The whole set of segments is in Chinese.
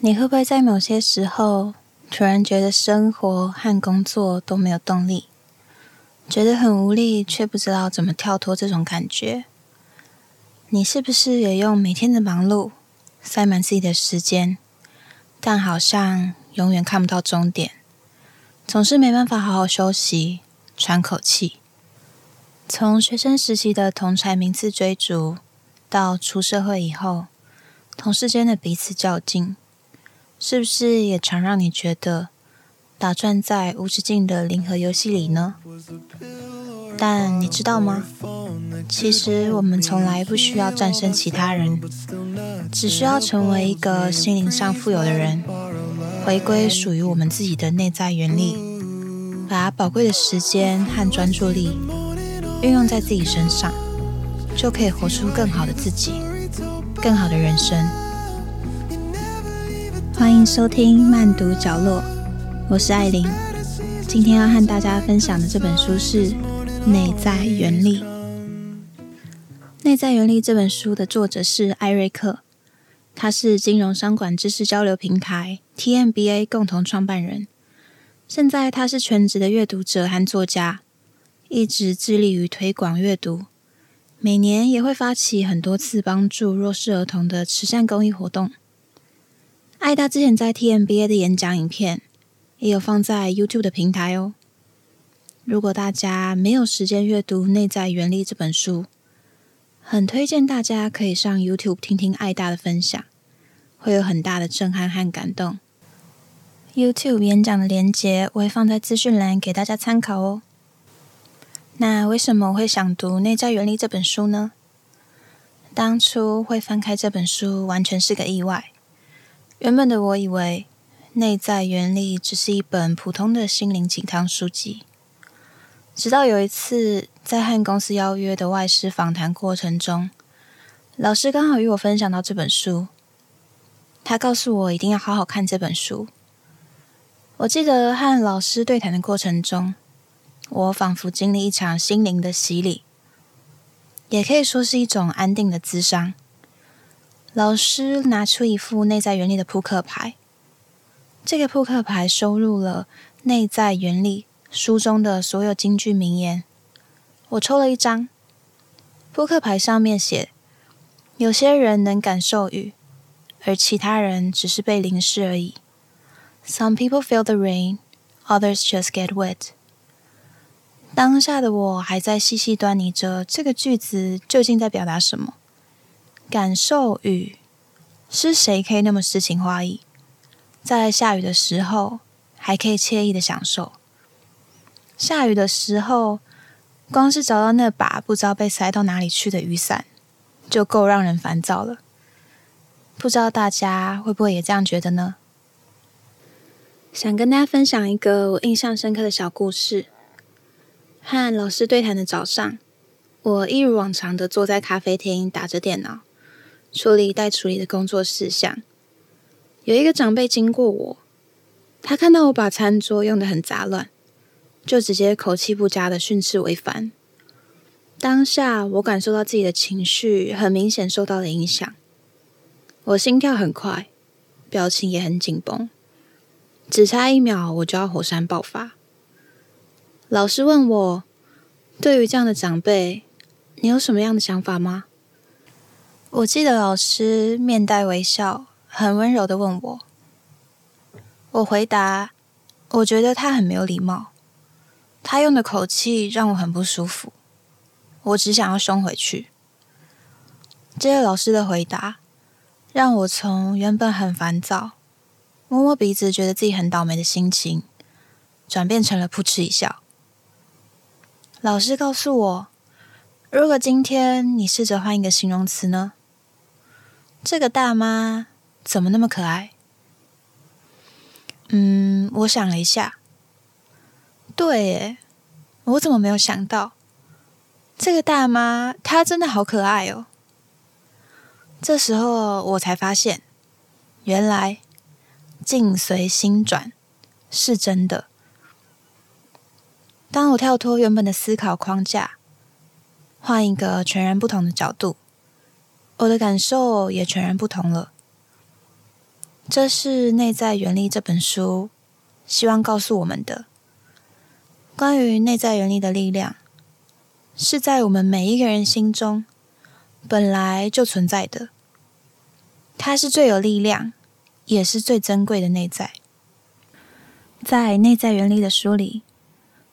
你会不会在某些时候突然觉得生活和工作都没有动力，觉得很无力，却不知道怎么跳脱这种感觉？你是不是也用每天的忙碌塞满自己的时间，但好像永远看不到终点，总是没办法好好休息、喘口气？从学生时期的同柴名次追逐，到出社会以后，同事间的彼此较劲。是不是也常让你觉得打转在无止境的零和游戏里呢？但你知道吗？其实我们从来不需要战胜其他人，只需要成为一个心灵上富有的人，回归属于我们自己的内在原力，把宝贵的时间和专注力运用在自己身上，就可以活出更好的自己，更好的人生。欢迎收听慢读角落，我是艾琳。今天要和大家分享的这本书是《内在原力》。《内在原力》这本书的作者是艾瑞克，他是金融商管知识交流平台 TMBA 共同创办人。现在他是全职的阅读者和作家，一直致力于推广阅读。每年也会发起很多次帮助弱势儿童的慈善公益活动。艾达之前在 TMBA 的演讲影片也有放在 YouTube 的平台哦。如果大家没有时间阅读《内在原力》这本书，很推荐大家可以上 YouTube 听听艾大的分享，会有很大的震撼和感动。YouTube 演讲的连接我会放在资讯栏给大家参考哦。那为什么我会想读《内在原理》这本书呢？当初会翻开这本书，完全是个意外。原本的我以为《内在原理》只是一本普通的心灵鸡汤书籍，直到有一次在和公司邀约的外师访谈过程中，老师刚好与我分享到这本书，他告诉我一定要好好看这本书。我记得和老师对谈的过程中，我仿佛经历一场心灵的洗礼，也可以说是一种安定的滋伤。老师拿出一副内在原理的扑克牌，这个扑克牌收录了《内在原理》书中的所有金句名言。我抽了一张，扑克牌上面写：有些人能感受雨，而其他人只是被淋湿而已。Some people feel the rain, others just get wet。当下的我还在细细端倪着这个句子究竟在表达什么。感受雨，是谁可以那么诗情画意，在下雨的时候还可以惬意的享受？下雨的时候，光是找到那把不知道被塞到哪里去的雨伞，就够让人烦躁了。不知道大家会不会也这样觉得呢？想跟大家分享一个我印象深刻的小故事。和老师对谈的早上，我一如往常的坐在咖啡厅打着电脑。处理待处理的工作事项。有一个长辈经过我，他看到我把餐桌用的很杂乱，就直接口气不佳的训斥为烦。当下我感受到自己的情绪很明显受到了影响，我心跳很快，表情也很紧绷，只差一秒我就要火山爆发。老师问我，对于这样的长辈，你有什么样的想法吗？我记得老师面带微笑，很温柔的问我。我回答：“我觉得他很没有礼貌，他用的口气让我很不舒服，我只想要凶回去。”接着老师的回答，让我从原本很烦躁、摸摸鼻子觉得自己很倒霉的心情，转变成了扑哧一笑。老师告诉我：“如果今天你试着换一个形容词呢？”这个大妈怎么那么可爱？嗯，我想了一下，对，耶，我怎么没有想到？这个大妈她真的好可爱哦。这时候我才发现，原来境随心转是真的。当我跳脱原本的思考框架，换一个全然不同的角度。我的感受也全然不同了。这是《内在原力》这本书希望告诉我们的。关于内在原力的力量，是在我们每一个人心中本来就存在的。它是最有力量，也是最珍贵的内在。在《内在原力》的书里，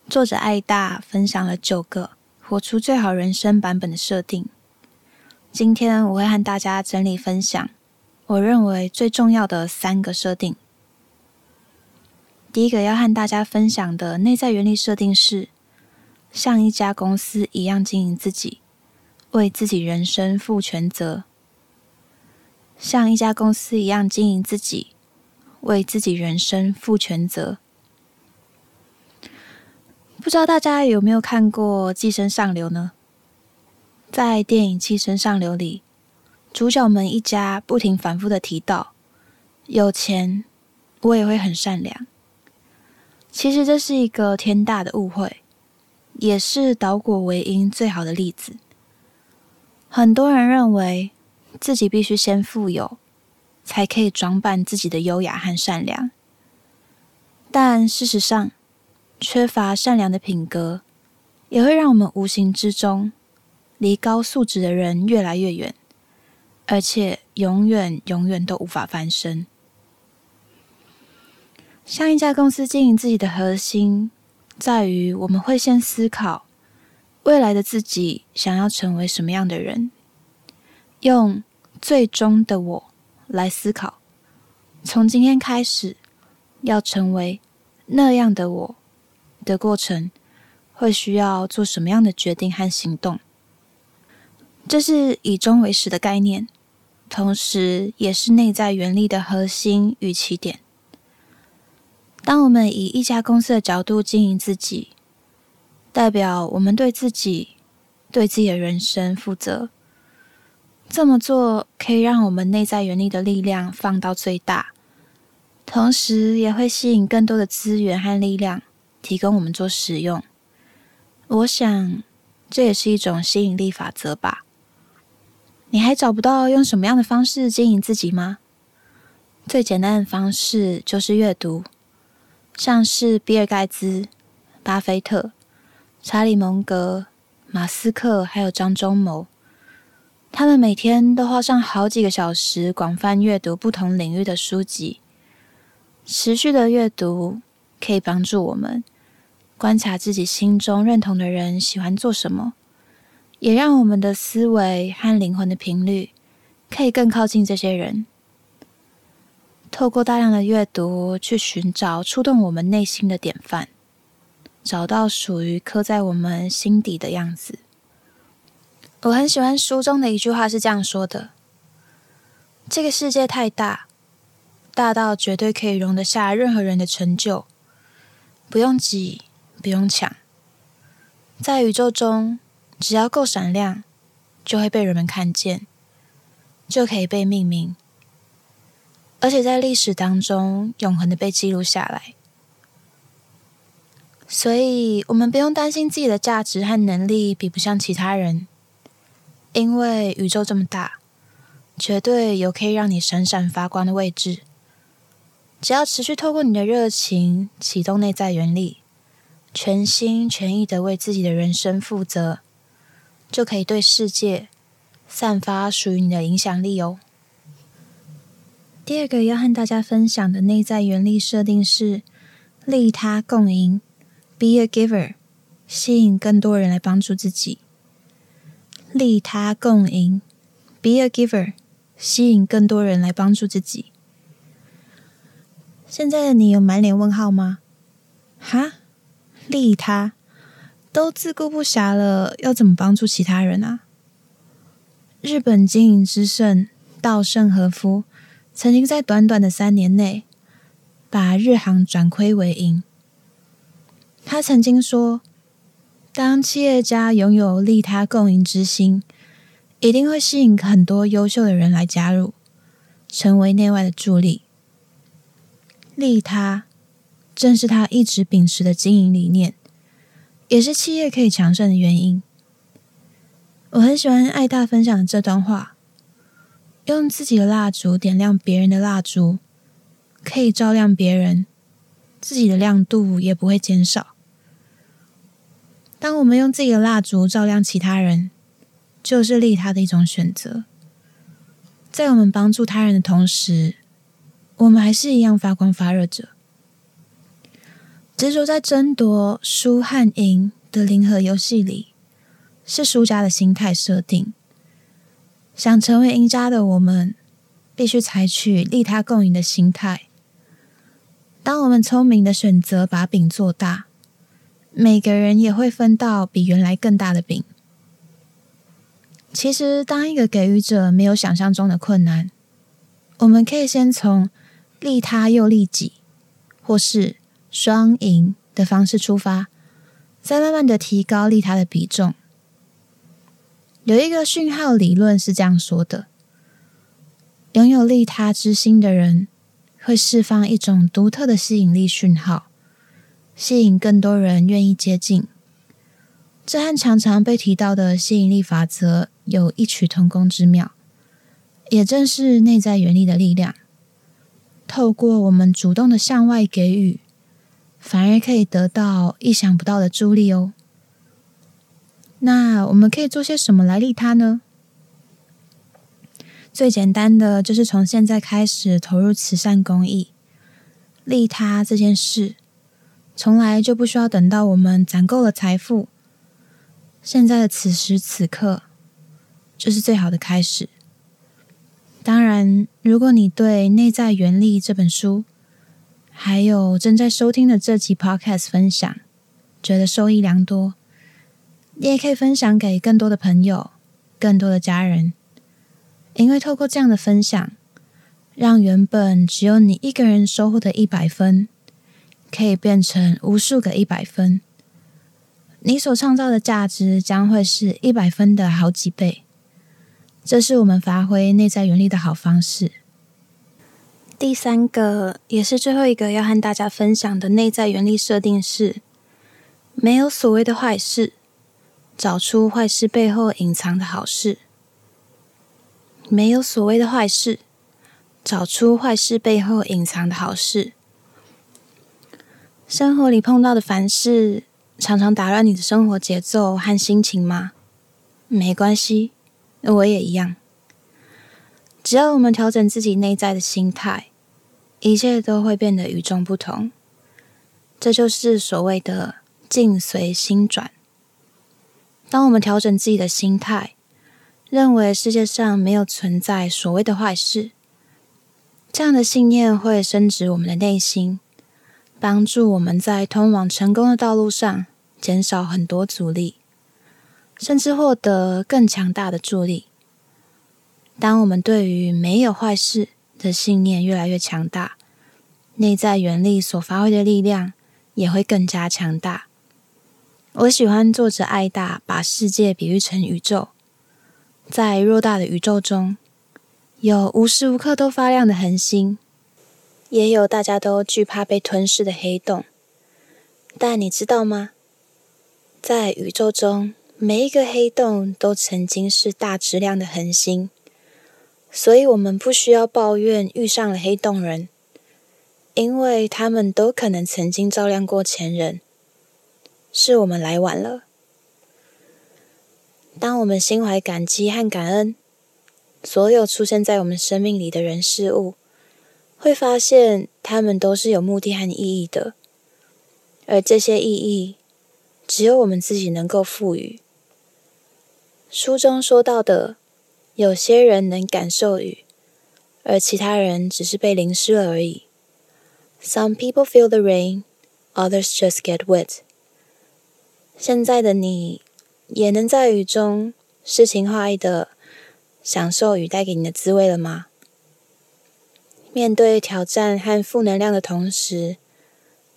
作者艾大分享了九个活出最好人生版本的设定。今天我会和大家整理分享我认为最重要的三个设定。第一个要和大家分享的内在原理设定是：像一家公司一样经营自己，为自己人生负全责。像一家公司一样经营自己，为自己人生负全责。不知道大家有没有看过《寄生上流》呢？在电影《寄生上流》里，主角们一家不停反复的提到：有钱，我也会很善良。其实这是一个天大的误会，也是倒果为因最好的例子。很多人认为自己必须先富有，才可以装扮自己的优雅和善良。但事实上，缺乏善良的品格，也会让我们无形之中离高素质的人越来越远，而且永远永远都无法翻身。像一家公司经营自己的核心，在于我们会先思考未来的自己想要成为什么样的人，用最终的我来思考，从今天开始要成为那样的我的过程，会需要做什么样的决定和行动。这是以终为始的概念，同时也是内在原力的核心与起点。当我们以一家公司的角度经营自己，代表我们对自己、对自己的人生负责。这么做可以让我们内在原力的力量放到最大，同时也会吸引更多的资源和力量提供我们做使用。我想，这也是一种吸引力法则吧。你还找不到用什么样的方式经营自己吗？最简单的方式就是阅读。像是比尔盖茨、巴菲特、查理蒙格、马斯克，还有张忠谋，他们每天都花上好几个小时，广泛阅读不同领域的书籍。持续的阅读可以帮助我们观察自己心中认同的人喜欢做什么，也让我们的思维和灵魂的频率可以更靠近这些人。透过大量的阅读，去寻找触动我们内心的典范，找到属于刻在我们心底的样子。我很喜欢书中的一句话，是这样说的：“这个世界太大，大到绝对可以容得下任何人的成就，不用挤，不用抢。在宇宙中，只要够闪亮，就会被人们看见，就可以被命名。”而且在历史当中永恒的被记录下来，所以我们不用担心自己的价值和能力比不上其他人，因为宇宙这么大，绝对有可以让你闪闪发光的位置。只要持续透过你的热情启动内在原力，全心全意的为自己的人生负责，就可以对世界散发属于你的影响力哦。第二个要和大家分享的内在原力设定是利他共赢，Be a giver，吸引更多人来帮助自己。利他共赢，Be a giver，吸引更多人来帮助自己。现在的你有满脸问号吗？哈，利他都自顾不暇了，要怎么帮助其他人啊？日本经营之圣稻盛和夫。曾经在短短的三年内，把日航转亏为盈。他曾经说：“当企业家拥有利他共赢之心，一定会吸引很多优秀的人来加入，成为内外的助力。利他正是他一直秉持的经营理念，也是企业可以强盛的原因。”我很喜欢爱大分享的这段话。用自己的蜡烛点亮别人的蜡烛，可以照亮别人，自己的亮度也不会减少。当我们用自己的蜡烛照亮其他人，就是利他的一种选择。在我们帮助他人的同时，我们还是一样发光发热着。执着在争夺输和赢的零和游戏里，是输家的心态设定。想成为赢家的我们，必须采取利他共赢的心态。当我们聪明的选择把饼做大，每个人也会分到比原来更大的饼。其实，当一个给予者没有想象中的困难，我们可以先从利他又利己，或是双赢的方式出发，再慢慢的提高利他的比重。有一个讯号理论是这样说的：拥有利他之心的人，会释放一种独特的吸引力讯号，吸引更多人愿意接近。这和常常被提到的吸引力法则有异曲同工之妙，也正是内在原力的力量。透过我们主动的向外给予，反而可以得到意想不到的助力哦。那我们可以做些什么来利他呢？最简单的就是从现在开始投入慈善公益，利他这件事，从来就不需要等到我们攒够了财富。现在的此时此刻，就是最好的开始。当然，如果你对《内在原力》这本书，还有正在收听的这期 Podcast 分享，觉得受益良多，你也可以分享给更多的朋友、更多的家人，因为透过这样的分享，让原本只有你一个人收获的一百分，可以变成无数个一百分。你所创造的价值将会是一百分的好几倍，这是我们发挥内在原力的好方式。第三个，也是最后一个要和大家分享的内在原理设定是：没有所谓的坏事，找出坏事背后隐藏的好事。没有所谓的坏事，找出坏事背后隐藏的好事。生活里碰到的凡事。常常打乱你的生活节奏和心情吗？没关系，我也一样。只要我们调整自己内在的心态，一切都会变得与众不同。这就是所谓的“境随心转”。当我们调整自己的心态，认为世界上没有存在所谓的坏事，这样的信念会升值我们的内心。帮助我们在通往成功的道路上减少很多阻力，甚至获得更强大的助力。当我们对于没有坏事的信念越来越强大，内在原力所发挥的力量也会更加强大。我喜欢作者艾达把世界比喻成宇宙，在偌大的宇宙中有无时无刻都发亮的恒星。也有大家都惧怕被吞噬的黑洞，但你知道吗？在宇宙中，每一个黑洞都曾经是大质量的恒星，所以我们不需要抱怨遇上了黑洞人，因为他们都可能曾经照亮过前人。是我们来晚了。当我们心怀感激和感恩，所有出现在我们生命里的人事物。会发现，他们都是有目的和意义的，而这些意义，只有我们自己能够赋予。书中说到的，有些人能感受雨，而其他人只是被淋湿了而已。Some people feel the rain, others just get wet。现在的你，也能在雨中诗情画意的享受雨带给你的滋味了吗？面对挑战和负能量的同时，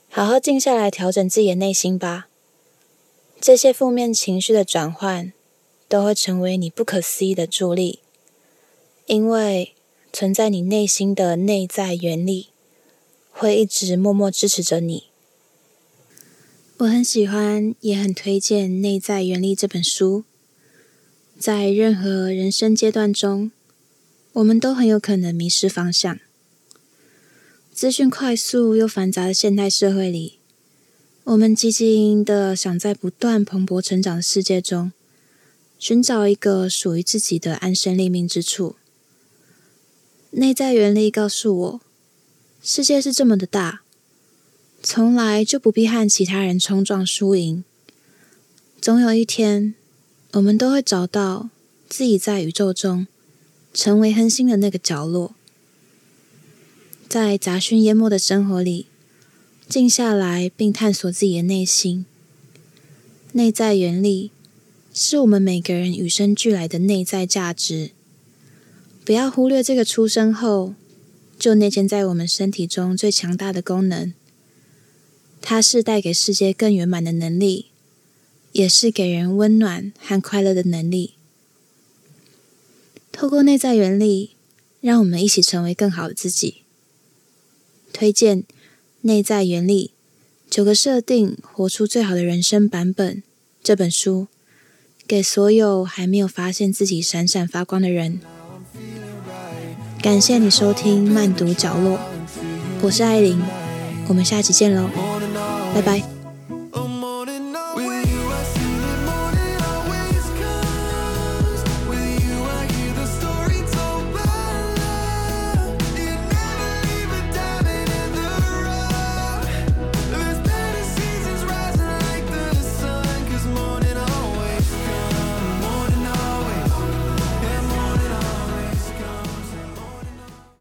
好好静下来，调整自己的内心吧。这些负面情绪的转换，都会成为你不可思议的助力，因为存在你内心的内在原力，会一直默默支持着你。我很喜欢，也很推荐《内在原力》这本书。在任何人生阶段中，我们都很有可能迷失方向。资讯快速又繁杂的现代社会里，我们积极营营的想在不断蓬勃成长的世界中，寻找一个属于自己的安身立命之处。内在原力告诉我，世界是这么的大，从来就不必和其他人冲撞输赢。总有一天，我们都会找到自己在宇宙中成为恒星的那个角落。在杂讯淹没的生活里，静下来并探索自己的内心。内在原力是我们每个人与生俱来的内在价值。不要忽略这个出生后就内建在我们身体中最强大的功能。它是带给世界更圆满的能力，也是给人温暖和快乐的能力。透过内在原理，让我们一起成为更好的自己。推荐《内在原理：九个设定，活出最好的人生版本》这本书，给所有还没有发现自己闪闪发光的人。感谢你收听慢读角落，我是艾琳，我们下期见喽，拜拜。